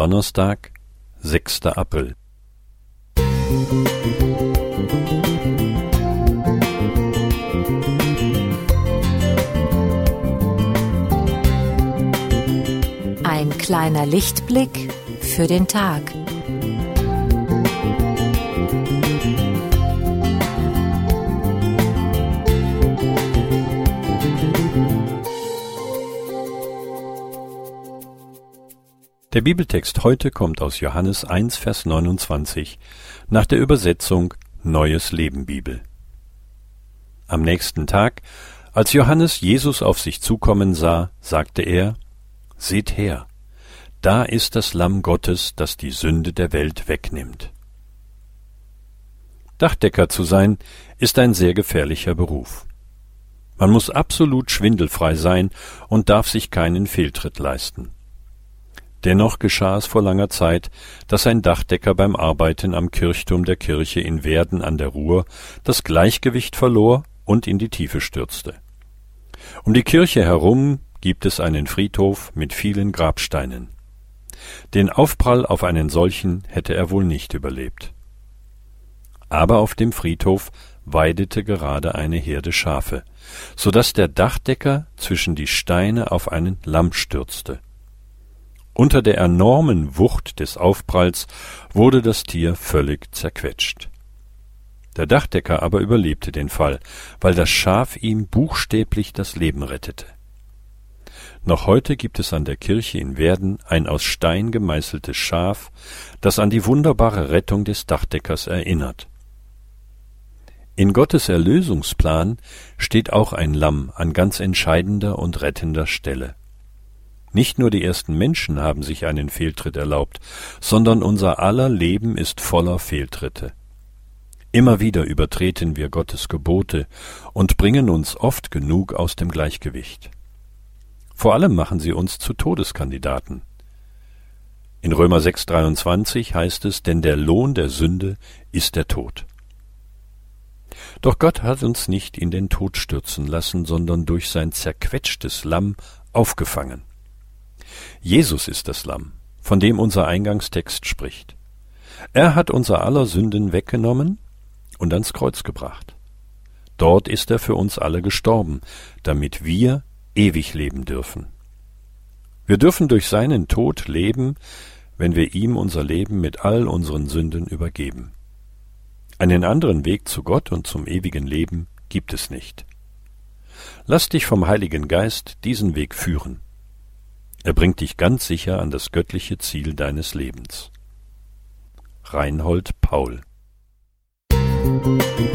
Donnerstag, 6. April. Ein kleiner Lichtblick für den Tag. Der Bibeltext heute kommt aus Johannes 1, Vers 29 nach der Übersetzung Neues Leben Bibel. Am nächsten Tag, als Johannes Jesus auf sich zukommen sah, sagte er, Seht her, da ist das Lamm Gottes, das die Sünde der Welt wegnimmt. Dachdecker zu sein, ist ein sehr gefährlicher Beruf. Man muss absolut schwindelfrei sein und darf sich keinen Fehltritt leisten. Dennoch geschah es vor langer Zeit, dass ein Dachdecker beim Arbeiten am Kirchturm der Kirche in Werden an der Ruhr das Gleichgewicht verlor und in die Tiefe stürzte. Um die Kirche herum gibt es einen Friedhof mit vielen Grabsteinen. Den Aufprall auf einen solchen hätte er wohl nicht überlebt. Aber auf dem Friedhof weidete gerade eine Herde Schafe, so dass der Dachdecker zwischen die Steine auf einen Lamm stürzte. Unter der enormen Wucht des Aufpralls wurde das Tier völlig zerquetscht. Der Dachdecker aber überlebte den Fall, weil das Schaf ihm buchstäblich das Leben rettete. Noch heute gibt es an der Kirche in Werden ein aus Stein gemeißeltes Schaf, das an die wunderbare Rettung des Dachdeckers erinnert. In Gottes Erlösungsplan steht auch ein Lamm an ganz entscheidender und rettender Stelle. Nicht nur die ersten Menschen haben sich einen Fehltritt erlaubt, sondern unser aller Leben ist voller Fehltritte. Immer wieder übertreten wir Gottes Gebote und bringen uns oft genug aus dem Gleichgewicht. Vor allem machen sie uns zu Todeskandidaten. In Römer 6,23 heißt es, denn der Lohn der Sünde ist der Tod. Doch Gott hat uns nicht in den Tod stürzen lassen, sondern durch sein zerquetschtes Lamm aufgefangen. Jesus ist das Lamm, von dem unser Eingangstext spricht. Er hat unser aller Sünden weggenommen und ans Kreuz gebracht. Dort ist er für uns alle gestorben, damit wir ewig leben dürfen. Wir dürfen durch seinen Tod leben, wenn wir ihm unser Leben mit all unseren Sünden übergeben. Einen anderen Weg zu Gott und zum ewigen Leben gibt es nicht. Lass dich vom Heiligen Geist diesen Weg führen. Er bringt dich ganz sicher an das göttliche Ziel deines Lebens. Reinhold Paul Musik